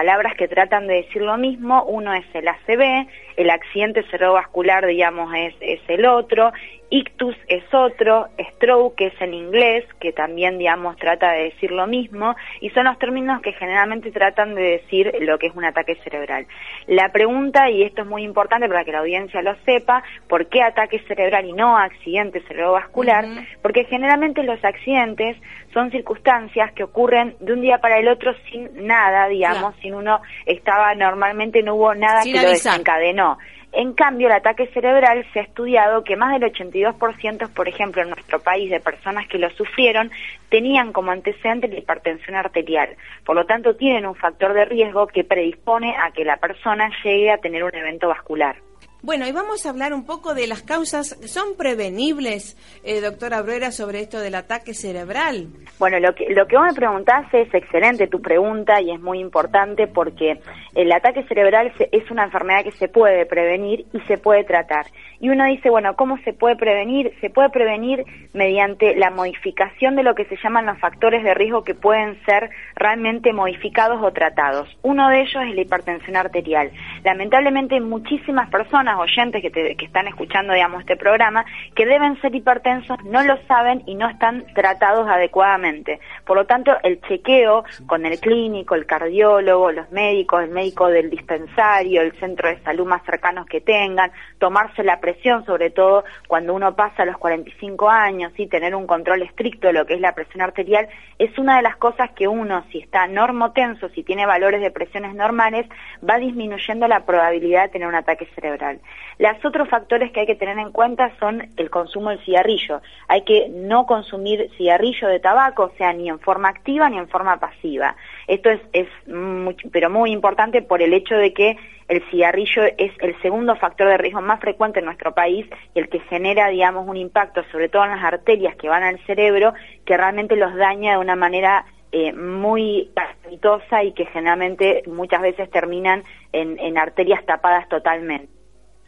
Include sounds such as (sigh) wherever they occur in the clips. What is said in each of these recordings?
palabras que tratan de decir lo mismo, uno es el ACV, el accidente cerebrovascular, digamos, es, es el otro, ictus es otro, stroke es en inglés, que también, digamos, trata de decir lo mismo, y son los términos que generalmente tratan de decir lo que es un ataque cerebral. La pregunta, y esto es muy importante para que la audiencia lo sepa, ¿por qué ataque cerebral y no accidente cerebrovascular? Porque generalmente los accidentes son circunstancias que ocurren de un día para el otro sin nada, digamos, sin uno estaba normalmente no hubo nada que lo desencadenó. En cambio, el ataque cerebral se ha estudiado que más del 82%, por ejemplo, en nuestro país, de personas que lo sufrieron, tenían como antecedente la hipertensión arterial. Por lo tanto, tienen un factor de riesgo que predispone a que la persona llegue a tener un evento vascular. Bueno, y vamos a hablar un poco de las causas. ¿Son prevenibles, eh, doctora Bruera, sobre esto del ataque cerebral? Bueno, lo que, lo que vos me preguntás es excelente tu pregunta y es muy importante porque el ataque cerebral es una enfermedad que se puede prevenir y se puede tratar. Y uno dice, bueno, ¿cómo se puede prevenir? Se puede prevenir mediante la modificación de lo que se llaman los factores de riesgo que pueden ser realmente modificados o tratados. Uno de ellos es la hipertensión arterial. Lamentablemente muchísimas personas oyentes que, que están escuchando, digamos, este programa, que deben ser hipertensos, no lo saben y no están tratados adecuadamente. Por lo tanto, el chequeo con el clínico, el cardiólogo, los médicos, el médico del dispensario, el centro de salud más cercanos que tengan, tomarse la presión, sobre todo cuando uno pasa los 45 años, y tener un control estricto de lo que es la presión arterial, es una de las cosas que uno, si está normotenso, si tiene valores de presiones normales, va disminuyendo la probabilidad de tener un ataque cerebral. Los otros factores que hay que tener en cuenta son el consumo del cigarrillo. Hay que no consumir cigarrillo de tabaco, o sea, ni en forma activa ni en forma pasiva. Esto es, es muy, pero muy importante por el hecho de que el cigarrillo es el segundo factor de riesgo más frecuente en nuestro país y el que genera, digamos, un impacto sobre todo en las arterias que van al cerebro que realmente los daña de una manera eh, muy calamitosa y que generalmente muchas veces terminan en arterias tapadas totalmente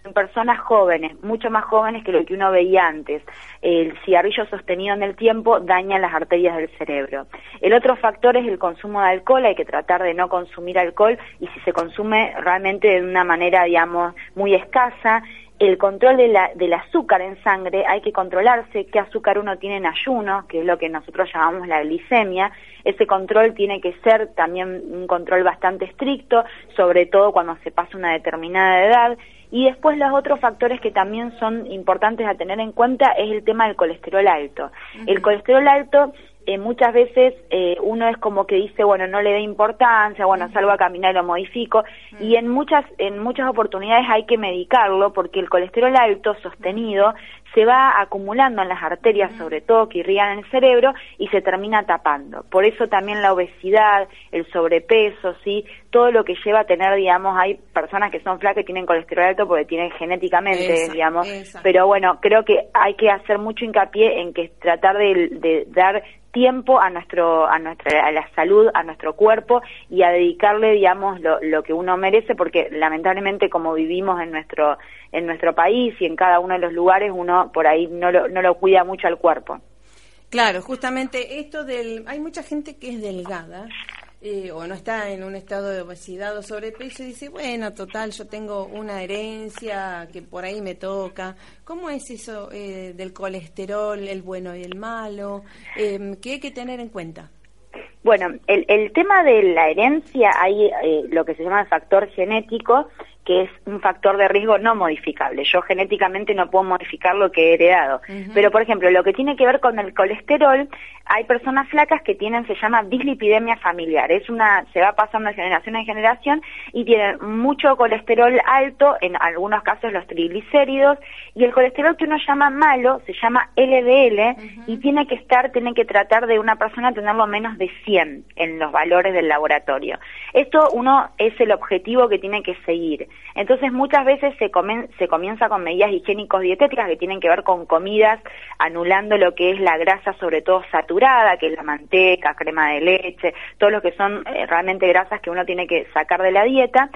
en personas jóvenes, mucho más jóvenes que lo que uno veía antes. El cigarrillo sostenido en el tiempo daña las arterias del cerebro. El otro factor es el consumo de alcohol, hay que tratar de no consumir alcohol y si se consume realmente de una manera, digamos, muy escasa. El control de la, del azúcar en sangre, hay que controlarse qué azúcar uno tiene en ayuno, que es lo que nosotros llamamos la glicemia. Ese control tiene que ser también un control bastante estricto, sobre todo cuando se pasa una determinada edad y después los otros factores que también son importantes a tener en cuenta es el tema del colesterol alto. El colesterol alto eh, muchas veces eh, uno es como que dice, bueno, no le dé importancia, bueno, salgo a caminar y lo modifico, y en muchas, en muchas oportunidades hay que medicarlo porque el colesterol alto sostenido se va acumulando en las arterias, sobre todo que irrigan el cerebro, y se termina tapando. Por eso también la obesidad, el sobrepeso, sí, todo lo que lleva a tener, digamos, hay personas que son flacas y tienen colesterol alto porque tienen genéticamente, digamos, pero bueno, creo que hay que hacer mucho hincapié en que tratar de, de dar tiempo a nuestro a nuestra a la salud a nuestro cuerpo y a dedicarle digamos lo, lo que uno merece porque lamentablemente como vivimos en nuestro en nuestro país y en cada uno de los lugares uno por ahí no lo, no lo cuida mucho al cuerpo claro justamente esto del hay mucha gente que es delgada eh, o no está en un estado de obesidad o sobrepeso y dice, bueno, total, yo tengo una herencia que por ahí me toca. ¿Cómo es eso eh, del colesterol, el bueno y el malo? Eh, ¿Qué hay que tener en cuenta? Bueno, el, el tema de la herencia, hay eh, lo que se llama factor genético, que es un factor de riesgo no modificable. Yo genéticamente no puedo modificar lo que he heredado. Pero, por ejemplo, lo que tiene que ver con el colesterol, hay personas flacas que tienen, se llama dislipidemia familiar. Es una, se va pasando de generación en generación y tienen mucho colesterol alto, en algunos casos los triglicéridos, y el colesterol que uno llama malo se llama LDL y tiene que estar, tiene que tratar de una persona tenerlo menos de 100 en los valores del laboratorio. Esto uno es el objetivo que tiene que seguir. Entonces muchas veces se, se comienza con medidas higiénicos dietéticas que tienen que ver con comidas anulando lo que es la grasa sobre todo saturada, que es la manteca, crema de leche, todo lo que son eh, realmente grasas que uno tiene que sacar de la dieta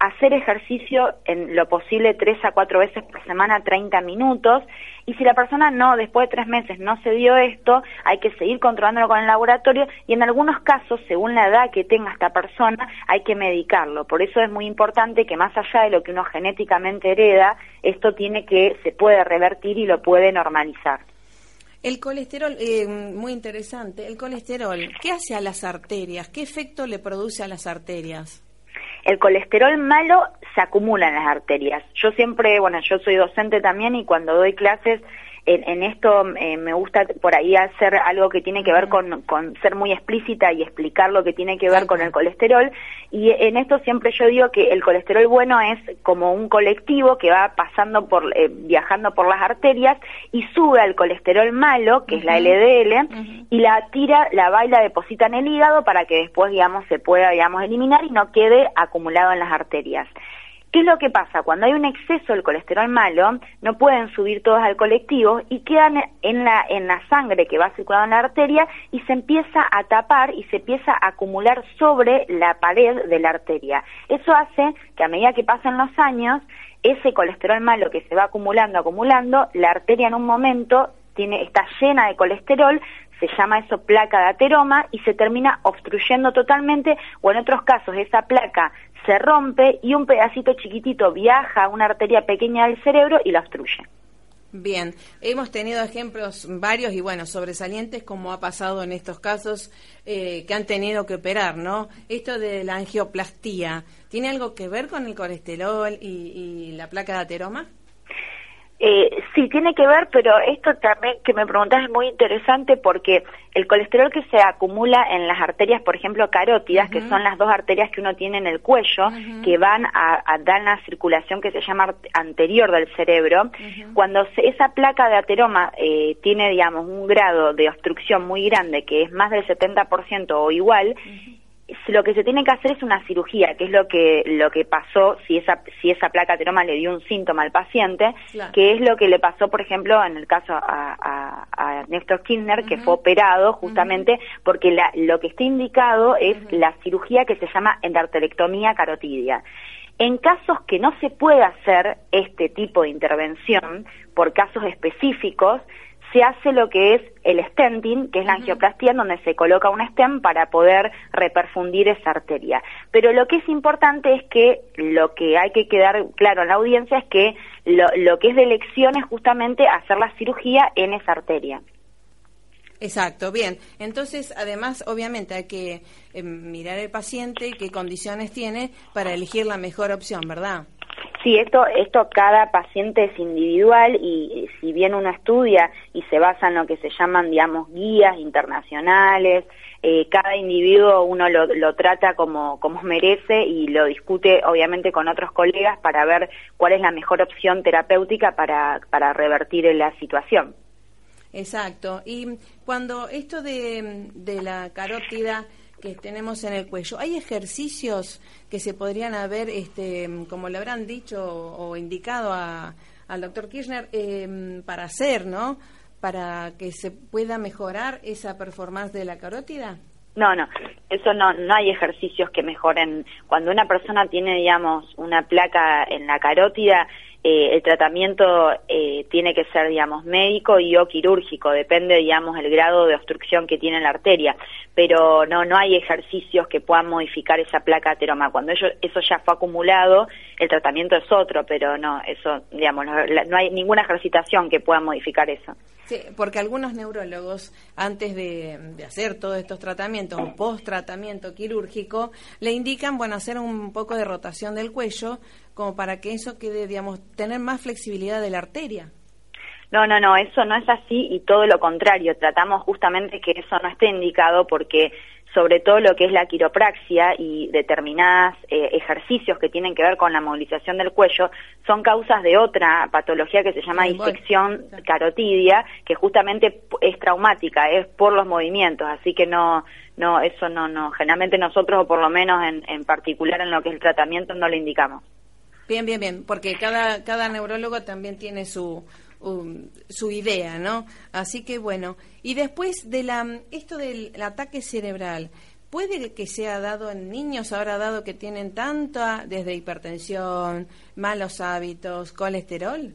hacer ejercicio en lo posible tres a cuatro veces por semana, 30 minutos, y si la persona no, después de tres meses no se dio esto, hay que seguir controlándolo con el laboratorio y en algunos casos, según la edad que tenga esta persona, hay que medicarlo. Por eso es muy importante que más allá de lo que uno genéticamente hereda, esto tiene que, se puede revertir y lo puede normalizar. El colesterol, eh, muy interesante, el colesterol, ¿qué hace a las arterias? ¿Qué efecto le produce a las arterias? El colesterol malo se acumula en las arterias. Yo siempre, bueno, yo soy docente también y cuando doy clases en, esto eh, me gusta por ahí hacer algo que tiene que ver con, ser muy explícita y explicar lo que tiene que ver con el colesterol. Y en esto siempre yo digo que el colesterol bueno es como un colectivo que va pasando por, eh, viajando por las arterias y sube al colesterol malo, que es la LDL, y la tira, la baila, deposita en el hígado para que después, digamos, se pueda, digamos, eliminar y no quede acumulado en las arterias. ¿Qué es lo que pasa? Cuando hay un exceso del colesterol malo, no pueden subir todos al colectivo y quedan en la, en la sangre que va circulando en la arteria y se empieza a tapar y se empieza a acumular sobre la pared de la arteria. Eso hace que a medida que pasan los años, ese colesterol malo que se va acumulando, acumulando, la arteria en un momento tiene, está llena de colesterol, se llama eso placa de ateroma y se termina obstruyendo totalmente o en otros casos esa placa se rompe y un pedacito chiquitito viaja a una arteria pequeña del cerebro y la obstruye. Bien, hemos tenido ejemplos varios y bueno, sobresalientes como ha pasado en estos casos eh, que han tenido que operar, ¿no? Esto de la angioplastía, ¿tiene algo que ver con el colesterol y, y la placa de ateroma? Eh, sí, tiene que ver, pero esto también que me preguntas es muy interesante porque el colesterol que se acumula en las arterias, por ejemplo, carótidas, que son las dos arterias que uno tiene en el cuello, que van a, dar una circulación que se llama anterior del cerebro, cuando esa placa de ateroma eh, tiene, digamos, un grado de obstrucción muy grande, que es más del 70% o igual, lo que se tiene que hacer es una cirugía, que es lo que lo que pasó si esa si esa placa ateroma le dio un síntoma al paciente, que es lo que le pasó, por ejemplo, en el caso a, a, Néstor Kirchner, que fue operado justamente porque la, lo que está indicado es la cirugía que se llama endarterectomía carotidia. En casos que no se pueda hacer este tipo de intervención, por casos específicos, se hace lo que es el stenting, que es la angioplastía, donde se coloca un stent para poder reperfundir esa arteria. Pero lo que es importante es que lo que hay que quedar claro en la audiencia es que lo, lo que es de elección es justamente hacer la cirugía en esa arteria. Exacto, bien. Entonces, además, obviamente hay que eh, mirar el paciente, qué condiciones tiene para elegir la mejor opción, ¿verdad? Sí, esto, esto cada paciente es individual y si bien uno estudia y se basa en lo que se llaman, digamos, guías internacionales, eh, cada individuo uno lo, lo trata como, como merece y lo discute obviamente con otros colegas para ver cuál es la mejor opción terapéutica para, para revertir la situación. Exacto. Y cuando esto de, de la carótida que tenemos en el cuello. ¿Hay ejercicios que se podrían haber, este, como le habrán dicho o indicado al doctor Kirchner, em, para hacer, ¿no? Para que se pueda mejorar esa performance de la carótida? No, no, eso no, no hay ejercicios que mejoren. Cuando una persona tiene, digamos, una placa en la carótida, eh, el tratamiento eh, tiene que ser, digamos, médico y o quirúrgico, depende, digamos, el grado de obstrucción que tiene la arteria, pero no, no hay ejercicios que puedan modificar esa placa ateroma. Cuando eso ya fue acumulado, el tratamiento es otro, pero no, eso, digamos, no, hay ninguna ejercitación que pueda modificar eso. Sí, porque algunos neurólogos, antes de, hacer todos estos tratamientos o post-tratamiento quirúrgico, le indican, bueno, hacer un poco de rotación del cuello como para que eso quede, digamos, tener más flexibilidad de la arteria. No, no, no, eso no es así y todo lo contrario. Tratamos justamente que eso no esté indicado porque sobre todo lo que es la quiropraxia y determinados eh, ejercicios que tienen que ver con la movilización del cuello son causas de otra patología que se llama disección carotidia, que justamente es traumática, es por los movimientos, así que no, no, eso no, no, generalmente nosotros o por lo menos en, en particular en lo que es el tratamiento no lo indicamos. Bien, bien, bien, porque cada, cada neurólogo también tiene su, su idea, ¿no? Así que bueno, y después de la, esto del ataque cerebral, ¿puede que sea dado en niños ahora dado que tienen tanta, desde hipertensión, malos hábitos, colesterol?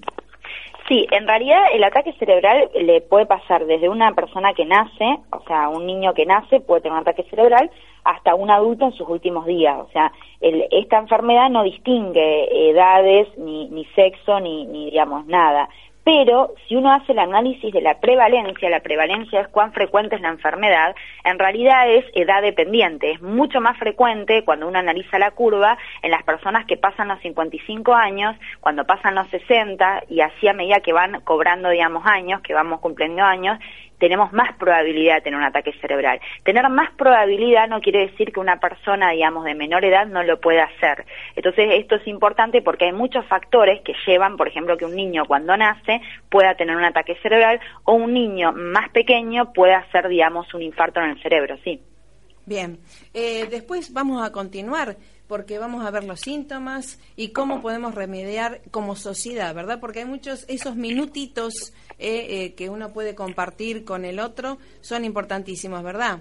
Sí, en realidad el ataque cerebral le puede pasar desde una persona que nace, o sea, un niño que nace puede tener un ataque cerebral, hasta un adulto en sus últimos días. O sea, esta enfermedad no distingue edades, ni, ni sexo, ni, ni digamos nada pero si uno hace el análisis de la prevalencia, la prevalencia es cuán frecuente es la enfermedad, en realidad es edad dependiente, es mucho más frecuente cuando uno analiza la curva en las personas que pasan los 55 años, cuando pasan los 60 y así a medida que van cobrando, digamos, años, que vamos cumpliendo años, tenemos más probabilidad de tener un ataque cerebral. Tener más probabilidad no quiere decir que una persona, digamos, de menor edad no lo pueda hacer. Entonces, esto es importante porque hay muchos factores que llevan, por ejemplo, que un niño cuando nace pueda tener un ataque cerebral o un niño más pequeño pueda hacer, digamos, un infarto en el cerebro, sí. Bien, eh, después vamos a continuar porque vamos a ver los síntomas y cómo podemos remediar como sociedad, ¿verdad? Porque hay muchos, esos minutitos eh, eh, que uno puede compartir con el otro son importantísimos, ¿verdad?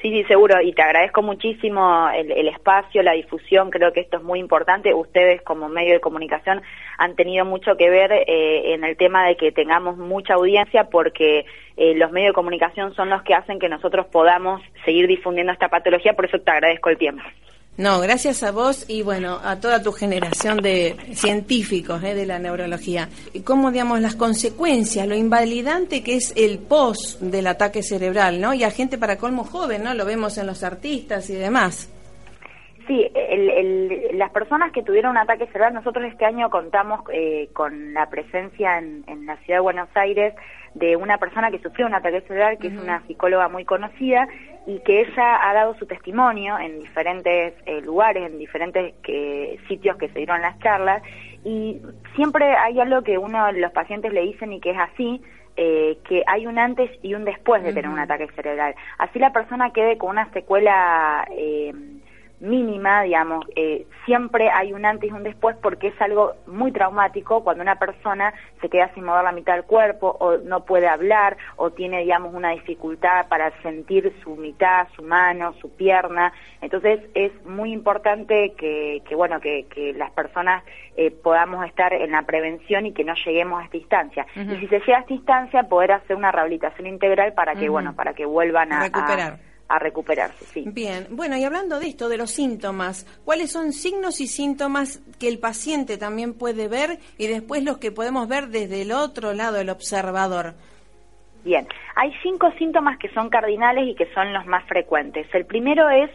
Sí, sí, seguro, y te agradezco muchísimo el, espacio, la difusión, creo que esto es muy importante. Ustedes como medio de comunicación han tenido mucho que ver en el tema de que tengamos mucha audiencia porque los medios de comunicación son los que hacen que nosotros podamos seguir difundiendo esta patología, por eso te agradezco el tiempo. No, gracias a vos y bueno, a toda tu generación de científicos eh, de la neurología. Y cómo, digamos, las consecuencias, lo invalidante que es el post del ataque cerebral, ¿no? Y a gente para colmo joven, ¿no? Lo vemos en los artistas y demás. Sí, el, las personas que tuvieron un ataque cerebral, nosotros este año contamos eh, con la presencia en, en la ciudad de Buenos Aires de una persona que sufrió un ataque cerebral, que es una psicóloga muy conocida, y que ella ha dado su testimonio en diferentes eh, lugares, en diferentes sitios que se dieron las charlas, y siempre hay algo que uno de los pacientes le dicen y que es así, eh, que hay un antes y un después de tener un ataque cerebral. Así la persona quede con una secuela eh, mínima, digamos, eh, siempre hay un antes y un después porque es algo muy traumático cuando una persona se queda sin mover la mitad del cuerpo o no puede hablar o tiene, digamos, una dificultad para sentir su mitad, su mano, su pierna. Entonces es muy importante que, que bueno, que, que las personas eh, podamos estar en la prevención y que no lleguemos a esta instancia. Y si se llega a esta instancia, poder hacer una rehabilitación integral para que, bueno, para que vuelvan a... Recuperar a recuperarse, sí. Bien, bueno, y hablando de esto, de los síntomas, ¿cuáles son signos y síntomas que el paciente también puede ver y después los que podemos ver desde el otro lado, el observador? Bien, hay cinco síntomas que son cardinales y que son los más frecuentes. El primero es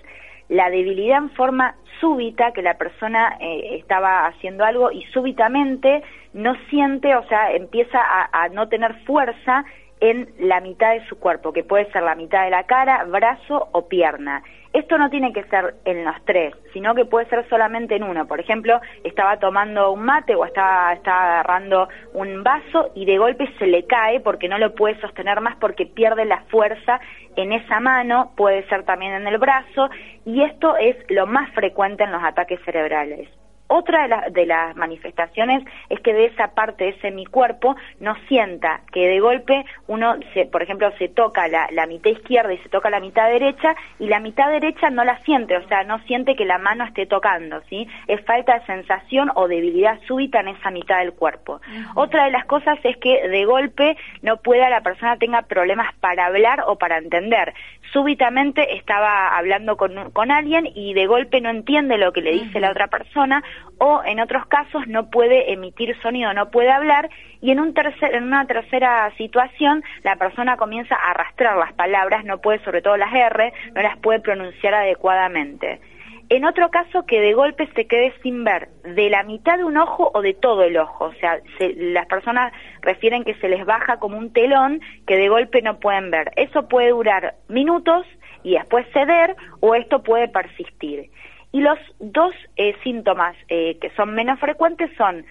la debilidad en forma súbita, que la persona eh, estaba haciendo algo y súbitamente no siente, o sea, empieza a no tener fuerza en la mitad de su cuerpo, que puede ser la mitad de la cara, brazo o pierna. Esto no tiene que ser en los tres, sino que puede ser solamente en uno. Por ejemplo, estaba tomando un mate o estaba, estaba agarrando un vaso y de golpe se le cae porque no lo puede sostener más porque pierde la fuerza en esa mano, puede ser también en el brazo, y esto es lo más frecuente en los ataques cerebrales. Otra de, las manifestaciones es que de esa parte de ese mi cuerpo no sienta que de golpe uno, se, por ejemplo, se toca la, mitad izquierda y se toca la mitad derecha y la mitad derecha no la siente, o sea, no siente que la mano esté tocando, ¿sí? Es falta de sensación o debilidad súbita en esa mitad del cuerpo. Otra de las cosas es que de golpe no pueda la persona tenga problemas para hablar o para entender. Súbitamente estaba hablando con, con alguien y de golpe no entiende lo que le dice la otra persona o en otros casos no puede emitir sonido, no puede hablar y en, un tercer, en una tercera situación la persona comienza a arrastrar las palabras, no puede, sobre todo las R, no las puede pronunciar adecuadamente. En otro caso, que de golpe se quede sin ver de la mitad de un ojo o de todo el ojo. O sea, las personas refieren que se les baja como un telón que de golpe no pueden ver. Eso puede durar minutos y después ceder o esto puede persistir. Y los dos eh, síntomas eh, que son menos frecuentes son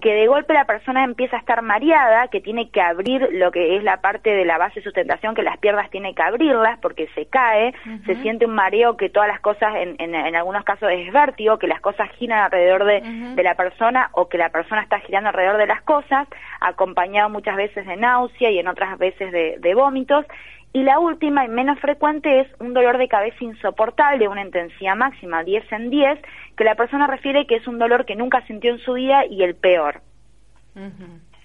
que de golpe la persona empieza a estar mareada, que tiene que abrir lo que es la parte de la base de sustentación, que las piernas tiene que abrirlas porque se cae, se siente un mareo que todas las cosas, en, en, algunos casos es vértigo, que las cosas giran alrededor de, de, la persona o que la persona está girando alrededor de las cosas, acompañado muchas veces de náusea y en otras veces de, de vómitos, Y la última y menos frecuente es un dolor de cabeza insoportable, una intensidad máxima 10 en 10, que la persona refiere que es un dolor que nunca sintió en su vida y el peor.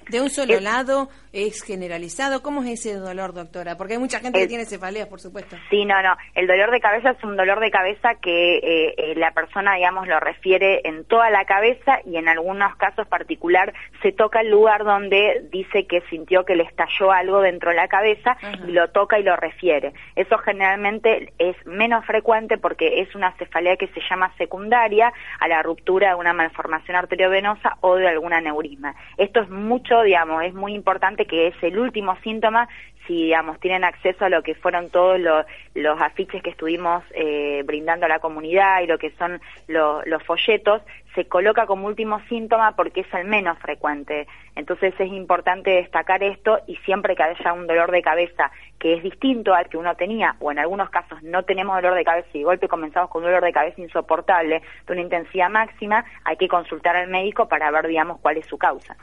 ¿De un solo lado es generalizado? ¿Cómo es ese dolor, doctora? Porque hay mucha gente que tiene cefaleas, por supuesto. Sí, no, no. El dolor de cabeza es un dolor de cabeza que eh, eh, la persona, digamos, lo refiere en toda la cabeza y en algunos casos particular se toca el lugar donde dice que sintió que le estalló algo dentro de la cabeza y lo toca y lo refiere. Eso generalmente es menos frecuente porque es una cefalea que se llama secundaria a la ruptura de una malformación arteriovenosa o de alguna neurisma. Esto es mucho digamos, es muy importante que es el último síntoma, si, digamos, tienen acceso a lo que fueron todos los, afiches que estuvimos eh, brindando a la comunidad y lo que son los folletos, se coloca como último síntoma porque es el menos frecuente. Entonces es importante destacar esto y siempre que haya un dolor de cabeza que es distinto al que uno tenía, o en algunos casos no tenemos dolor de cabeza y de golpe comenzamos con un dolor de cabeza insoportable de una intensidad máxima, hay que consultar al médico para ver, digamos, cuál es su causa.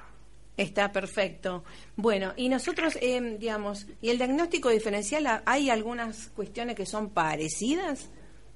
Está perfecto. Bueno, y nosotros, eh, digamos, ¿y el diagnóstico diferencial? ¿Hay algunas cuestiones que son parecidas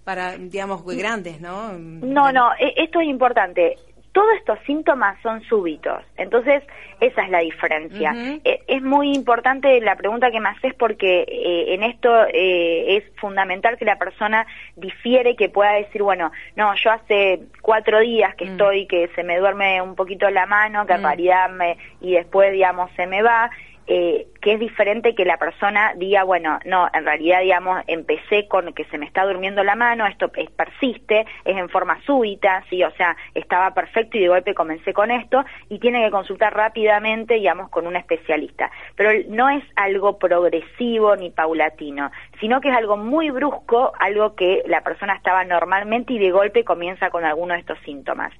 para, digamos, grandes, no? No, no, e, esto es importante todos estos síntomas son súbitos. Entonces, esa es la diferencia. E, es muy importante la pregunta que me haces porque eh, en esto eh, es fundamental que la persona difiere, que pueda decir, bueno, no, yo hace cuatro días que mm. estoy, que se me duerme un poquito la mano, que mm. me, y después, digamos, se me va eh, que es diferente que la persona diga, bueno, no, en realidad, digamos, empecé con que se me está durmiendo la mano, esto es, persiste, es en forma súbita, sí, o sea, estaba perfecto y de golpe comencé con esto y tiene que consultar rápidamente, digamos, con un especialista. Pero no es algo progresivo ni paulatino, sino que es algo muy brusco, algo que la persona estaba normalmente y de golpe comienza con alguno de estos síntomas.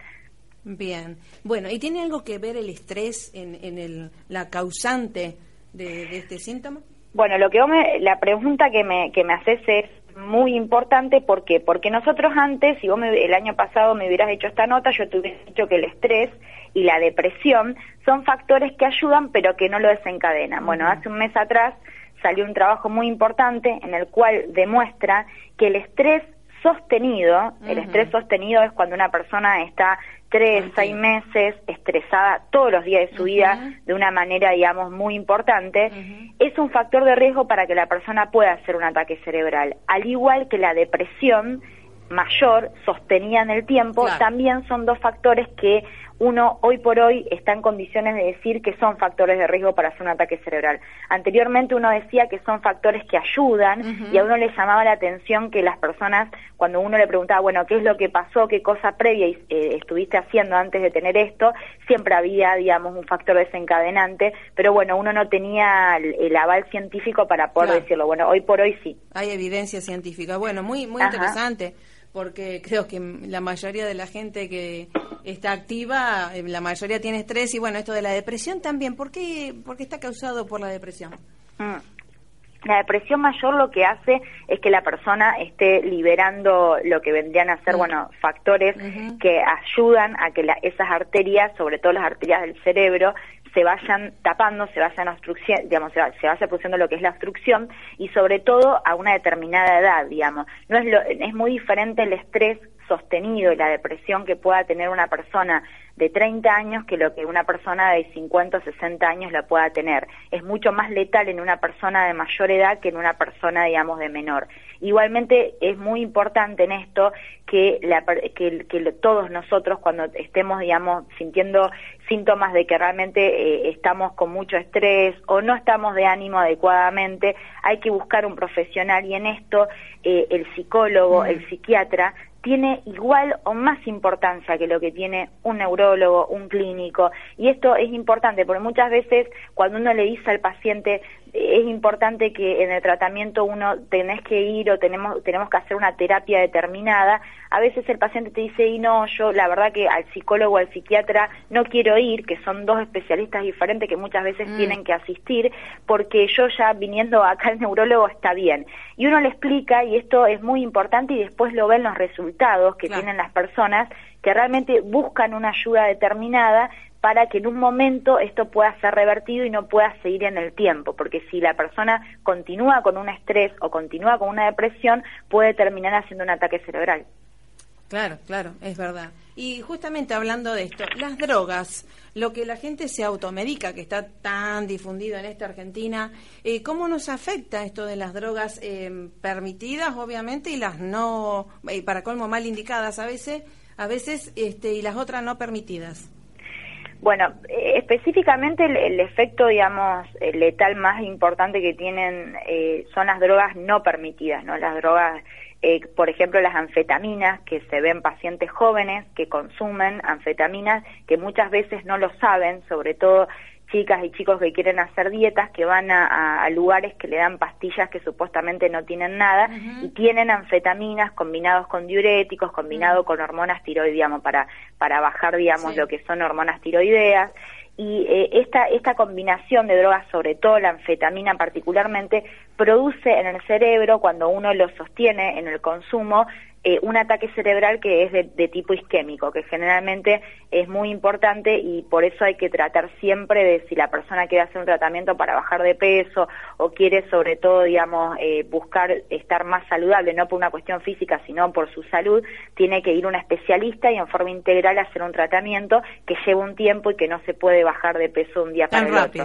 Bien, bueno, ¿y tiene algo que ver el estrés en, en el, la causante de, este síntoma? Bueno, lo que me, la pregunta que me, que me haces es muy importante, ¿por qué? Porque nosotros antes, si vos el año pasado me hubieras hecho esta nota, yo te hubiera dicho que el estrés y la depresión son factores que ayudan pero que no lo desencadenan. Bueno, hace un mes atrás salió un trabajo muy importante en el cual demuestra que el estrés sostenido, el estrés sostenido es cuando una persona está tres, seis meses estresada todos los días de su vida de una manera, digamos, muy importante, es un factor de riesgo para que la persona pueda hacer un ataque cerebral. Al igual que la depresión mayor, sostenida en el tiempo, también son dos factores que uno hoy por hoy está en condiciones de decir que son factores de riesgo para hacer un ataque cerebral. Anteriormente uno decía que son factores que ayudan y a uno le llamaba la atención que las personas, cuando uno le preguntaba, bueno, ¿qué es lo que pasó? ¿Qué cosa previa eh, estuviste haciendo antes de tener esto? Siempre había, digamos, un factor desencadenante, pero bueno, uno no tenía el, aval científico para poder decirlo. Bueno, hoy por hoy sí. Hay evidencia científica. Bueno, muy, muy interesante porque creo que la mayoría de la gente que está activa, eh, la mayoría tiene estrés y bueno, esto de la depresión también, ¿por qué, por qué está causado por la depresión? Mm. La depresión mayor lo que hace es que la persona esté liberando lo que vendrían a ser, mm. bueno, factores que ayudan a que esas arterias, sobre todo las arterias del cerebro, se vayan tapando, se vayan digamos, se, se, vaya produciendo lo que es la obstrucción y sobre todo a una determinada edad, digamos. No es, lo, es muy diferente el estrés sostenido y la depresión que pueda tener una persona de 30 años que lo que una persona de 50 o 60 años la pueda tener. Es mucho más letal en una persona de mayor edad que en una persona, digamos, de menor. Igualmente es muy importante en esto que, la, que, que todos nosotros cuando estemos, digamos, sintiendo síntomas de que realmente eh, estamos con mucho estrés o no estamos de ánimo adecuadamente, hay que buscar un profesional y en esto eh, el psicólogo, mm. el psiquiatra tiene igual o más importancia que lo que tiene un neurólogo, un clínico. Y esto es importante porque muchas veces cuando uno le dice al paciente es importante que en el tratamiento uno tenés que ir o tenemos, tenemos que hacer una terapia determinada, a veces el paciente te dice, y no, yo la verdad que al psicólogo o al psiquiatra no quiero ir, que son dos especialistas diferentes que muchas veces mm. tienen que asistir, porque yo ya viniendo acá al neurólogo está bien. Y uno le explica, y esto es muy importante, y después lo ven los resultados que tienen las personas que realmente buscan una ayuda determinada para que en un momento esto pueda ser revertido y no pueda seguir en el tiempo, porque si la persona continúa con un estrés o continúa con una depresión, puede terminar haciendo un ataque cerebral. Claro, claro, es verdad. Y justamente hablando de esto, las drogas, lo que la gente se automedica, que está tan difundido en esta Argentina, eh, ¿cómo nos afecta esto de las drogas eh, permitidas, obviamente, y las no, eh, para colmo mal indicadas a veces, a veces, este, y las otras no permitidas? Bueno, específicamente el, efecto, digamos, letal más importante que tienen son las drogas no permitidas, ¿no? Las drogas eh, por ejemplo, las anfetaminas, que se ven pacientes jóvenes que consumen anfetaminas, que muchas veces no lo saben, sobre todo chicas y chicos que quieren hacer dietas, que van a, lugares que le dan pastillas que supuestamente no tienen nada y tienen anfetaminas combinados con diuréticos, combinado con hormonas tiroideas, para, para bajar, digamos, lo que son hormonas tiroideas. Y eh, esta, esta combinación de drogas, sobre todo la anfetamina particularmente, produce en el cerebro, cuando uno lo sostiene en el consumo, eh, un ataque cerebral que es de, tipo isquémico, que generalmente es muy importante y por eso hay que tratar siempre de si la persona quiere hacer un tratamiento para bajar de peso o quiere sobre todo, digamos, eh, buscar estar más saludable, no por una cuestión física, sino por su salud, tiene que ir a un especialista y en forma integral hacer un tratamiento que lleva un tiempo y que no se puede bajar de peso un día para el otro.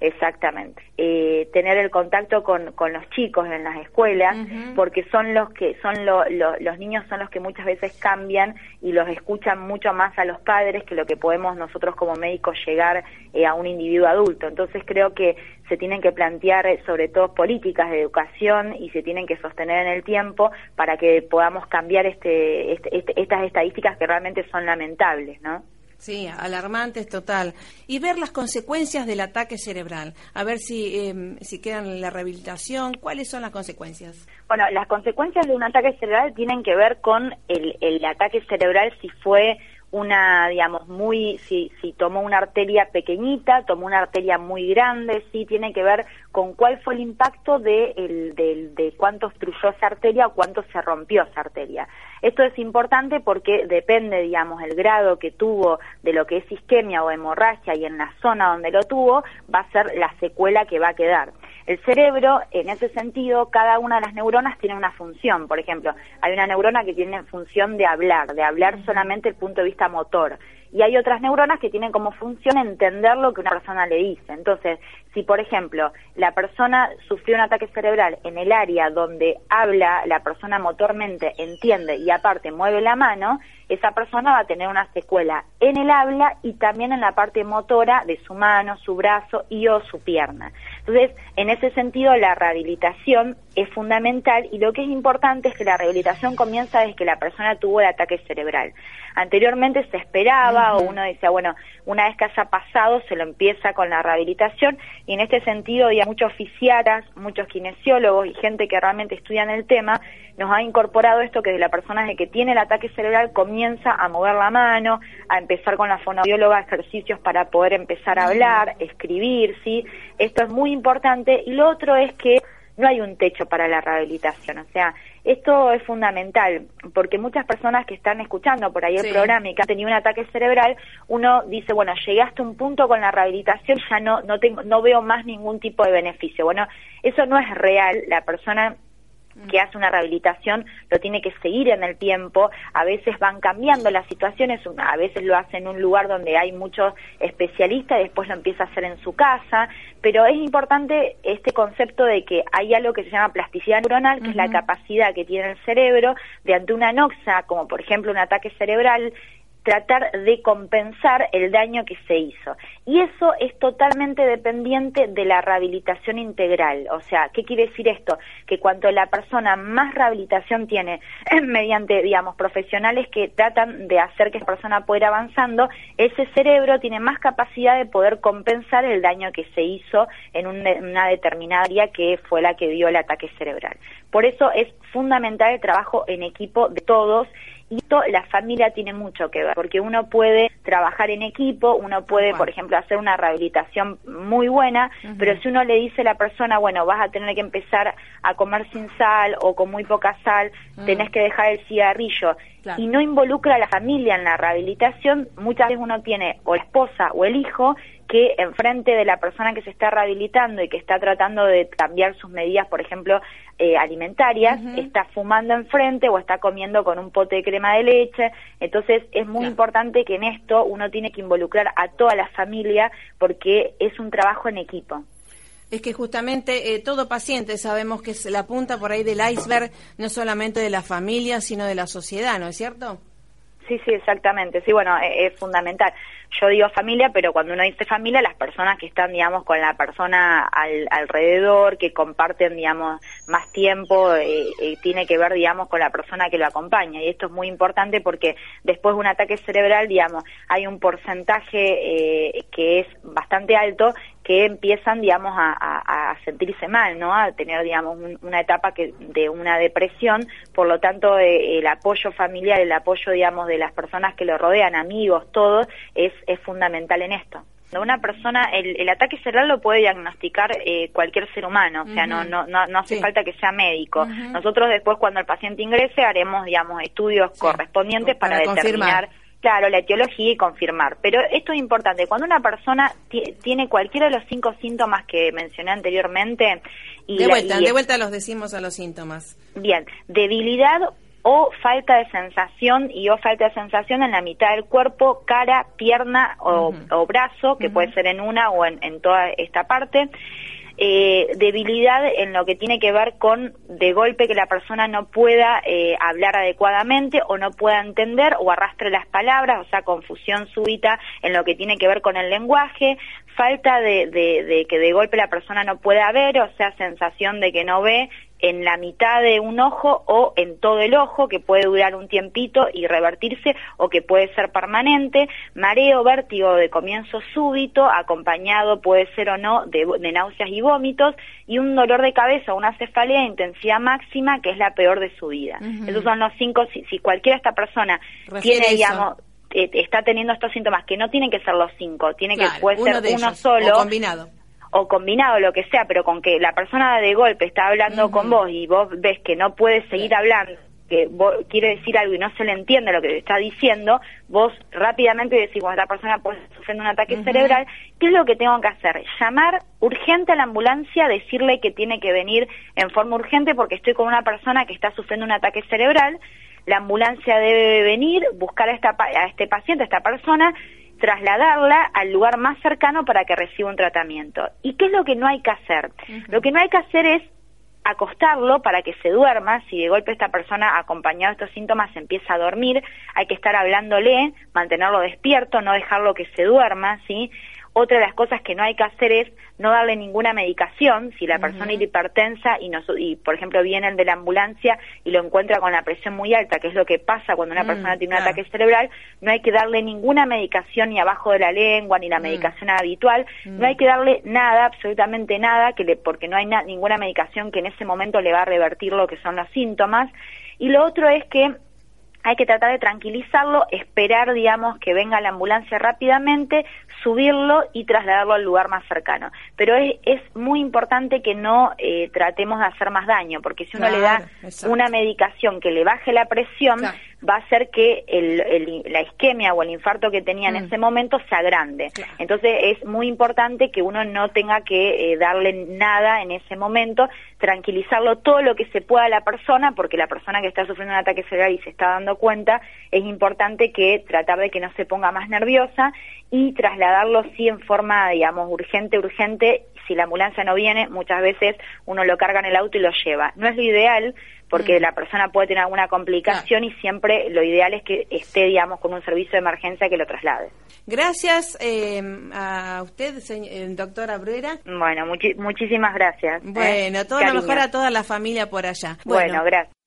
Exactamente. Eh, tener el contacto con, con los chicos en las escuelas, porque son los que son los niños son los que muchas veces cambian y los escuchan mucho más a los padres que lo que podemos nosotros como médicos llegar eh, a un individuo adulto. Entonces creo que se tienen que plantear eh, sobre todo políticas de educación y se tienen que sostener en el tiempo para que podamos cambiar este, este, este estas estadísticas que realmente son lamentables, ¿no? Sí, alarmantes total. Y ver las consecuencias del ataque cerebral, a ver si, eh, si quedan en la rehabilitación, ¿cuáles son las consecuencias? Bueno, las consecuencias de un ataque cerebral tienen que ver con el, el ataque cerebral si fue una, digamos, muy, si, si tomó una arteria pequeñita, tomó una arteria muy grande, sí, tiene que ver con cuál fue el impacto de, el, de, cuánto obstruyó esa arteria o cuánto se rompió esa arteria. Esto es importante porque depende, digamos, el grado que tuvo de lo que es isquemia o hemorragia y en la zona donde lo tuvo, va a ser la secuela que va a quedar. El cerebro, en ese sentido, cada una de las neuronas tiene una función. Por ejemplo, hay una neurona que tiene función de hablar, de hablar solamente el punto de vista motor. Y hay otras neuronas que tienen como función entender lo que una persona le dice. Entonces, si por ejemplo la persona sufrió un ataque cerebral en el área donde habla, la persona motormente entiende y aparte mueve la mano, esa persona va a tener una secuela en el habla y también en la parte motora de su mano, su brazo y o su pierna. Entonces, en ese sentido, la rehabilitación es fundamental y lo que es importante es que la rehabilitación comienza desde que la persona tuvo el ataque cerebral. Anteriormente se esperaba o uno decía, bueno, una vez que haya pasado se lo empieza con la rehabilitación y en este sentido ya muchos fisiatas, muchos kinesiólogos y gente que realmente estudian el tema nos ha incorporado esto que de la persona de que tiene el ataque cerebral comienza a mover la mano, a empezar con la fonoaudióloga ejercicios para poder empezar a hablar, escribir, ¿sí? Esto es muy importante. Y lo otro es que no hay un techo para la rehabilitación. O sea, esto es fundamental, porque muchas personas que están escuchando por ahí el programa y que han tenido un ataque cerebral, uno dice, bueno, llegaste a un punto con la rehabilitación, ya no, no, tengo, no veo más ningún tipo de beneficio. Bueno, eso no es real. La persona que hace una rehabilitación lo tiene que seguir en el tiempo, a veces van cambiando las situaciones, a veces lo hace en un lugar donde hay muchos especialistas y después lo empieza a hacer en su casa, pero es importante este concepto de que hay algo que se llama plasticidad neuronal, que es la capacidad que tiene el cerebro de ante una noxa, como por ejemplo un ataque cerebral, tratar de compensar el daño que se hizo. Y eso es totalmente dependiente de la rehabilitación integral. O sea, ¿qué quiere decir esto? Que cuanto la persona más rehabilitación tiene (laughs) mediante, digamos, profesionales que tratan de hacer que esa persona pueda ir avanzando, ese cerebro tiene más capacidad de poder compensar el daño que se hizo en una determinada área que fue la que dio el ataque cerebral. Por eso es fundamental el trabajo en equipo de todos y esto la familia tiene mucho que ver, porque uno puede trabajar en equipo, uno puede, por ejemplo, hacer una rehabilitación muy buena, pero si uno le dice a la persona, bueno, vas a tener que empezar a comer sin sal o con muy poca sal, mm. tenés que dejar el cigarrillo, y no involucra a la familia en la rehabilitación, muchas veces uno tiene o la esposa o el hijo que enfrente de la persona que se está rehabilitando y que está tratando de cambiar sus medidas, por ejemplo, eh, alimentarias, está fumando enfrente o está comiendo con un pote de crema de leche. Entonces es muy importante que en esto uno tiene que involucrar a toda la familia porque es un trabajo en equipo es que justamente eh, todo paciente sabemos que es la punta por ahí del iceberg, no solamente de la familia, sino de la sociedad, ¿no es cierto? Sí, sí, exactamente. Sí, bueno, e-, es, fundamental. Yo digo familia, pero cuando uno dice familia, las personas que están, digamos, con la persona al, alrededor, que comparten, digamos, más tiempo, eh, eh, tiene que ver, digamos, con la persona que lo acompaña. Y esto es muy importante porque después de un ataque cerebral, digamos, hay un porcentaje eh, que es bastante alto que empiezan, digamos, a, sentirse mal, ¿no? A tener, digamos, una etapa que, de una depresión. Por lo tanto, eh, el apoyo familiar, el apoyo, digamos, de las personas que lo rodean, amigos, todos, es, es fundamental en esto. Una persona, el, el ataque cerebral lo puede diagnosticar eh, cualquier ser humano, o sea, no, no, no, hace falta que sea médico. Nosotros después, cuando el paciente ingrese, haremos, digamos, estudios correspondientes para, determinar Claro, la etiología y confirmar. Pero esto es importante. Cuando una persona tiene cualquiera de los cinco síntomas que mencioné anteriormente... Y de vuelta, de vuelta los decimos a los síntomas. Bien, debilidad o falta de sensación y o falta de sensación en la mitad del cuerpo, cara, pierna o, brazo, que puede ser en una o en, en toda esta parte eh, debilidad en lo que tiene que ver con de golpe que la persona no pueda eh, hablar adecuadamente o no pueda entender o arrastre las palabras, o sea, confusión súbita en lo que tiene que ver con el lenguaje, falta de, de que de golpe la persona no pueda ver, o sea, sensación de que no ve en la mitad de un ojo o en todo el ojo, que puede durar un tiempito y revertirse o que puede ser permanente, mareo, vértigo de comienzo súbito, acompañado puede ser o no de, náuseas y vómitos, y un dolor de cabeza o una cefalea de intensidad máxima, que es la peor de su vida. Esos son los cinco, si, cualquiera de esta persona tiene, digamos, eh, está teniendo estos síntomas, que no tienen que ser los cinco, tiene que puede ser uno solo. combinado o combinado lo que sea, pero con que la persona de golpe está hablando con vos y vos ves que no puede seguir hablando, que quiere decir algo y no se le entiende lo que está diciendo, vos rápidamente decís, bueno, esta persona puede sufrir un ataque cerebral, ¿qué es lo que tengo que hacer? Llamar urgente a la ambulancia, decirle que tiene que venir en forma urgente porque estoy con una persona que está sufriendo un ataque cerebral, la ambulancia debe venir, buscar a, esta, a este paciente, a esta persona, trasladarla al lugar más cercano para que reciba un tratamiento. ¿Y qué es lo que no hay que hacer? Lo que no hay que hacer es acostarlo para que se duerma, si de golpe esta persona acompañado de estos síntomas empieza a dormir, hay que estar hablándole, mantenerlo despierto, no dejarlo que se duerma, ¿sí? Otra de las cosas que no hay que hacer es no darle ninguna medicación. Si la persona es hipertensa y, y, por ejemplo, viene el de la ambulancia y lo encuentra con la presión muy alta, que es lo que pasa cuando una mm, persona tiene un ataque cerebral, no hay que darle ninguna medicación ni abajo de la lengua, ni la mm. medicación habitual. No hay mm. que darle nada, absolutamente nada, que le, porque no hay ninguna medicación que en ese momento le va a revertir lo que son los síntomas. Y lo otro es que hay que tratar de tranquilizarlo, esperar, digamos, que venga la ambulancia rápidamente, subirlo y trasladarlo al lugar más cercano. Pero es, es muy importante que no eh, tratemos de hacer más daño, porque si uno le da una medicación que le baje la presión, va a hacer que el, la isquemia o el infarto que tenía en mm. ese momento sea grande. Entonces es muy importante que uno no tenga que eh, darle nada en ese momento, tranquilizarlo todo lo que se pueda a la persona, porque la persona que está sufriendo un ataque cerebral y se está dando cuenta, es importante que tratar de que no se ponga más nerviosa y trasladarlo sí en forma, digamos, urgente, urgente. Si la ambulancia no viene, muchas veces uno lo carga en el auto y lo lleva. No es lo ideal, porque mm. la persona puede tener alguna complicación y siempre lo ideal es que esté, digamos, con un servicio de emergencia que lo traslade. Gracias eh, a usted, señor, doctora Bruera. Bueno, muchísimas gracias. ¿eh? Bueno, todo lo mejor a toda la familia por allá. Bueno, gracias.